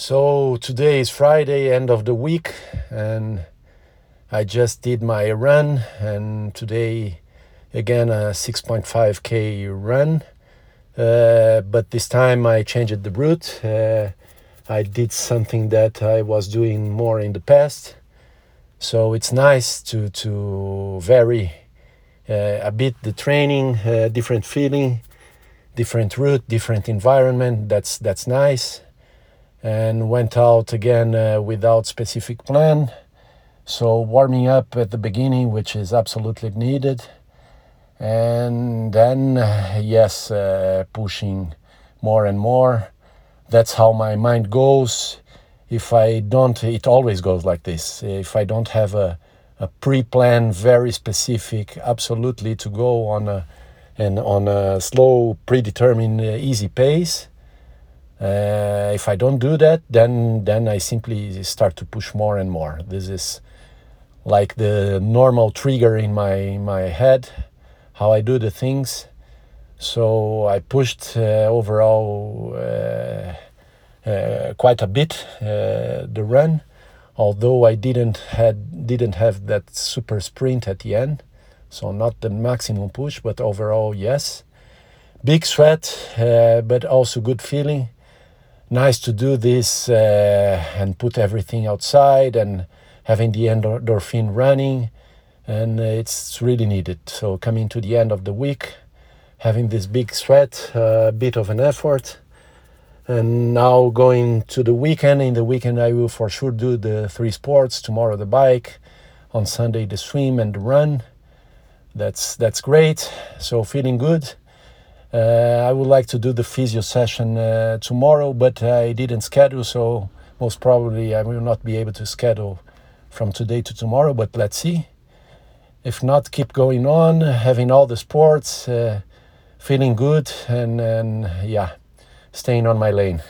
So today is Friday, end of the week, and I just did my run, and today again a 6.5k run. Uh, but this time I changed the route. Uh, I did something that I was doing more in the past. So it's nice to to vary uh, a bit the training, uh, different feeling, different route, different environment. That's that's nice and went out again uh, without specific plan. So warming up at the beginning, which is absolutely needed, and then yes, uh, pushing more and more. That's how my mind goes. If I don't, it always goes like this. If I don't have a, a pre-plan, very specific, absolutely to go on a and on a slow, predetermined, uh, easy pace, uh, if I don't do that, then then I simply start to push more and more. This is like the normal trigger in my my head, how I do the things. So I pushed uh, overall uh, uh quite a bit uh, the run, although I didn't had didn't have that super sprint at the end. So not the maximum push, but overall yes. Big sweat, uh, but also good feeling nice to do this uh, and put everything outside and having the endorphin running and it's really needed. So coming to the end of the week having this big sweat a bit of an effort and now going to the weekend. In the weekend i will for sure do the three sports tomorrow the bike on sunday the swim and the run. That's that's great. So feeling good I would like to do the physio session uh, tomorrow, but I didn't schedule, so most probably I will not be able to schedule from today to tomorrow, but let's see. If not, keep going on, having all the sports, uh, feeling good, and, and yeah, staying on my lane.